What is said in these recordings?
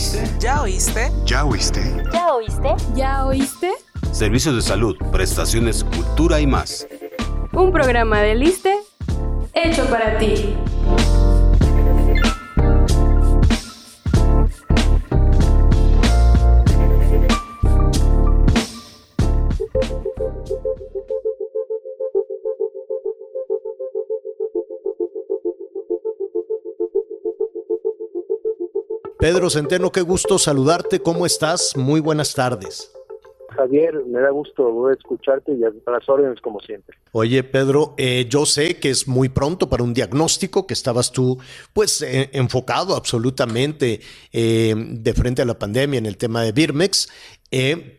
oíste? ¿Ya oíste? ¿Ya oíste? ¿Ya oíste? ¿Ya oíste? Servicios de salud, prestaciones, cultura y más. Un programa de Liste hecho para ti. Pedro Centeno, qué gusto saludarte. ¿Cómo estás? Muy buenas tardes. Javier, me da gusto escucharte y a las órdenes como siempre. Oye, Pedro, eh, yo sé que es muy pronto para un diagnóstico, que estabas tú, pues, eh, enfocado absolutamente eh, de frente a la pandemia en el tema de Birmex,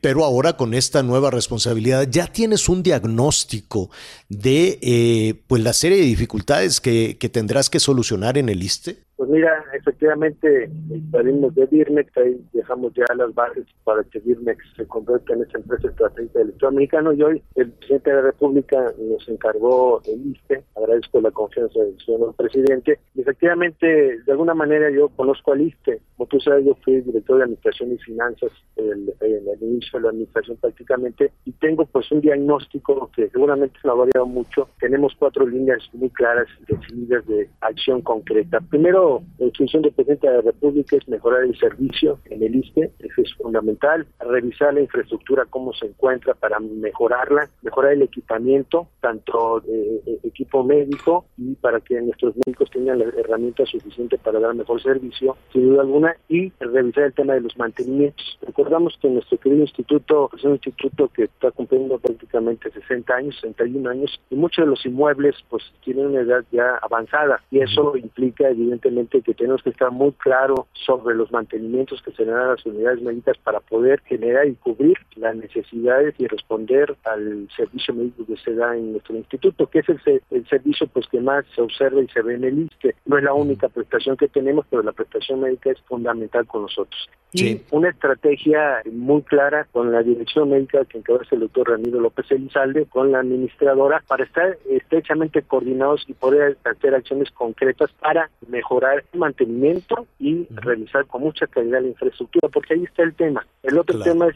pero ahora con esta nueva responsabilidad ya tienes un diagnóstico de, pues, la serie de dificultades que, que tendrás que solucionar en el ISTE. Pues mira, efectivamente salimos de Birmex, ahí dejamos ya las bases para que Birmex se convierta en esa empresa estratégica del Estado americano y hoy el presidente de la República nos encargó el ISTE, agradezco la confianza del señor presidente, y efectivamente de alguna manera yo conozco al ISTE, como tú sabes yo fui director de Administración y Finanzas en el inicio de la administración prácticamente y tengo pues un diagnóstico que seguramente se ha variado mucho, tenemos cuatro líneas muy claras definidas de acción concreta. Primero la función del presidente de la República es mejorar el servicio en el ISTE, eso es fundamental, revisar la infraestructura, cómo se encuentra para mejorarla, mejorar el equipamiento, tanto de equipo médico y para que nuestros médicos tengan las herramientas suficientes para dar mejor servicio, sin duda alguna, y revisar el tema de los mantenimientos. Recordamos que nuestro querido instituto es un instituto que está cumpliendo prácticamente 60 años, 61 años, y muchos de los inmuebles pues tienen una edad ya avanzada, y eso implica evidentemente que tenemos que estar muy claro sobre los mantenimientos que se dan a las unidades médicas para poder generar y cubrir las necesidades y responder al servicio médico que se da en nuestro instituto, que es el, el servicio pues que más se observa y se ve en el ISTE. No es la única prestación que tenemos, pero la prestación médica es fundamental con nosotros. Y una estrategia muy clara con la dirección médica que encabeza el doctor Ramiro López Elizalde, con la administradora, para estar estrechamente coordinados y poder hacer acciones concretas para mejorar el mantenimiento y revisar con mucha calidad la infraestructura, porque ahí está el tema. El otro tema es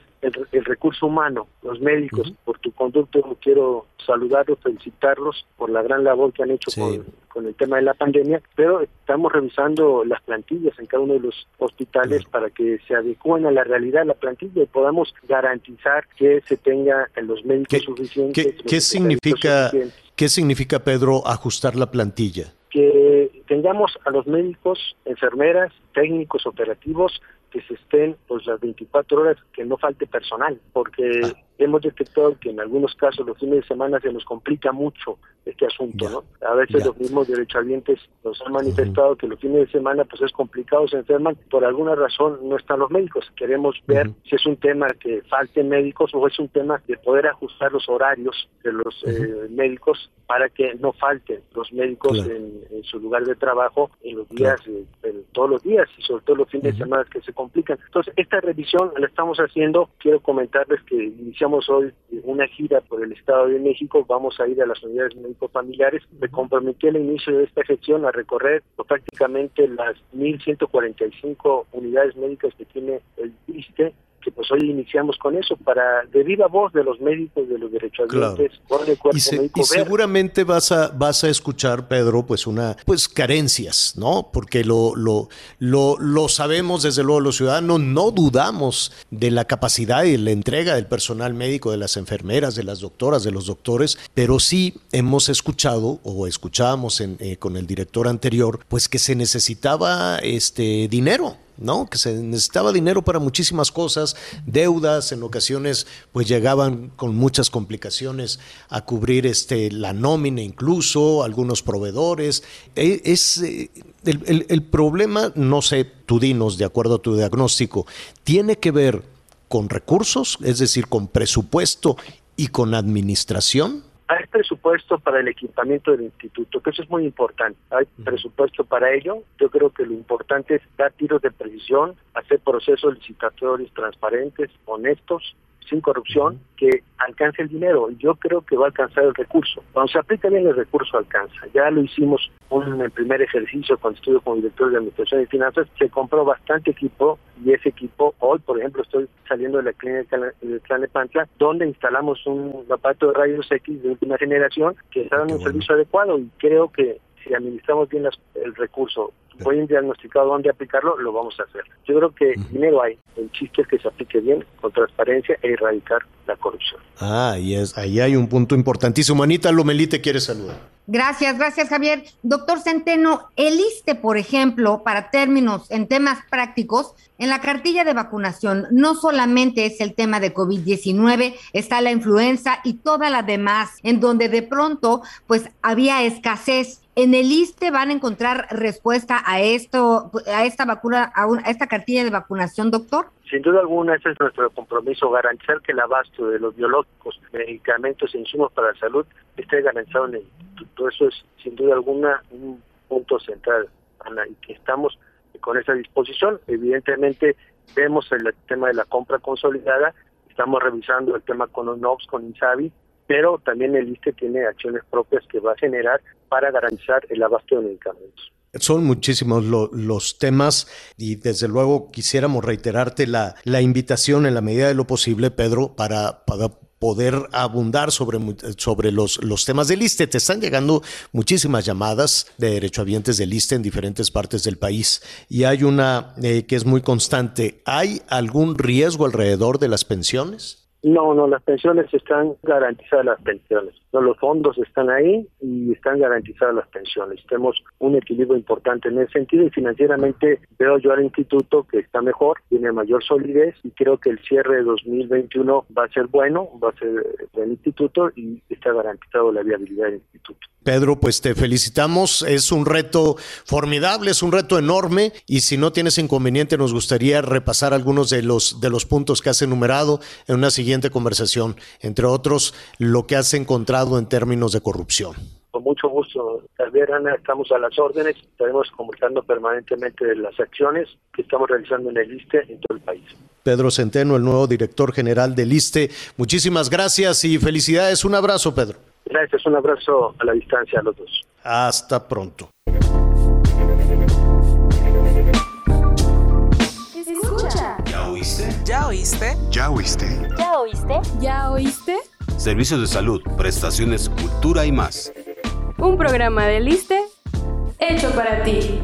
el, recurso humano, los médicos. Por tu conducto quiero saludarlos, felicitarlos por la gran labor que han hecho con, con, el tema de la pandemia, pero estamos revisando las plantillas en cada uno de los hospitales para que se adecúen a la realidad la plantilla y podamos garantizar que se tenga los médicos suficientes. ¿Qué, significa, ¿Qué significa, Pedro, ajustar la plantilla? Que tengamos a los médicos, enfermeras, técnicos operativos que se estén pues las 24 horas, que no falte personal, porque ah. hemos detectado que en algunos casos los fines de semana se nos complica mucho este asunto, ¿no? A veces los mismos derechohabientes nos han manifestado que los fines de semana pues es complicado, se enferman, por alguna razón no están los médicos. Queremos ver si es un tema que falten médicos o es un tema de poder ajustar los horarios de los eh, médicos para que no falten los médicos en, su lugar de trabajo en los días, todos los días y sobre todo los fines de semana que se complican. Entonces, esta revisión la estamos haciendo. Quiero comentarles que iniciamos hoy una gira por el Estado de México. Vamos a ir a las unidades médicos familiares. Me comprometí al inicio de esta gestión a recorrer prácticamente las 1.145 unidades médicas que tiene el ISTE que pues hoy iniciamos con eso para de viva voz de los médicos, de los derechos claro. y, seguramente vas a vas a escuchar Pedro pues una pues carencias, ¿no? Porque lo lo lo lo sabemos desde luego los ciudadanos no dudamos de la capacidad y la entrega del personal médico, de las enfermeras, de las doctoras, de los doctores, pero sí hemos escuchado o escuchábamos en, eh, con el director anterior pues que se necesitaba este dinero ¿no? Que se necesitaba dinero para muchísimas cosas, deudas, en ocasiones pues llegaban con muchas complicaciones a cubrir este, la nómina incluso, algunos proveedores. E, es, eh, el, el problema, no sé, tú dinos, de acuerdo a tu diagnóstico, tiene que ver con recursos, es decir, con presupuesto y con administración. Hay presupuesto para el equipamiento del instituto, que eso es muy importante. Hay presupuesto para ello. Yo creo que lo importante es dar tiros de precisión, hacer procesos licitatorios transparentes, honestos, sin corrupción que alcance el dinero. Yo creo que va a alcanzar el recurso. Cuando se aplica bien el recurso alcanza. Ya lo hicimos en el primer ejercicio cuando estuve como director de Administración y Finanzas. Se compró bastante equipo y ese equipo, hoy por ejemplo estoy saliendo de la clínica de Tlanepantla, donde instalamos un aparato de rayos X de última generación que está dando un servicio adecuado y creo que si administramos bien el recurso, pueden diagnosticar dónde aplicarlo, lo vamos a hacer. Yo creo que dinero hay, el chiste es que se aplique bien, con transparencia e erradicar la corrupción. Ah, y es, ahí hay un punto importantísimo. Anita Lomelí te quiere saludar. Gracias, gracias Javier. Doctor Centeno, el ISTE, por ejemplo, para términos en temas prácticos, en la cartilla de vacunación no solamente es el tema de COVID-19, está la influenza y toda la demás, en donde de pronto pues había escasez. En el ISTE van a encontrar respuesta a esto, a esta vacuna, a, esta cartilla de vacunación, doctor. Sin duda alguna, ese es nuestro compromiso, garantizar que el abasto de los biológicos, medicamentos e insumos para la salud esté garantizado en el instituto. Eso es, sin duda alguna, un punto central, Ana, y que estamos con esa disposición. Evidentemente, vemos el tema de la compra consolidada, estamos revisando el tema con ONOX, con INSABI, pero también el ISTE tiene acciones propias que va a generar para garantizar el abasto de medicamentos. Son muchísimos los temas y desde luego quisiéramos reiterarte la, la, invitación en la medida de lo posible, Pedro, para, para poder abundar sobre, sobre los, los temas del ISTE. Te están llegando muchísimas llamadas de derechohabientes del ISTE en diferentes partes del país y hay una eh, que es muy constante. ¿Hay algún riesgo alrededor de las pensiones? No, no, las pensiones están garantizadas las pensiones. No, los fondos están ahí y están garantizadas las pensiones. Tenemos un equilibrio importante en ese sentido y financieramente veo yo al instituto que está mejor, tiene mayor solidez y creo que el cierre de 2021 va a ser bueno, va a ser buen instituto y está garantizado la viabilidad del instituto. Pedro, pues te felicitamos. Es un reto formidable, es un reto enorme y si no tienes inconveniente nos gustaría repasar algunos de los de los puntos que has enumerado en una siguiente conversación, entre otros lo que has encontrado en términos de corrupción. Con mucho gusto, Javier Ana, estamos a las órdenes, estaremos comunicando permanentemente de las acciones que estamos realizando en el ISTE en todo el país. Pedro Centeno, el nuevo director general del ISTE, muchísimas gracias y felicidades. Un abrazo, Pedro. Gracias, un abrazo a la distancia a los dos. Hasta pronto. Oíste? ¿Ya oíste? ¿Ya oíste? ¿Ya oíste? ¿Ya oíste? Servicios de salud, prestaciones, cultura y más. Un programa de Liste hecho para ti.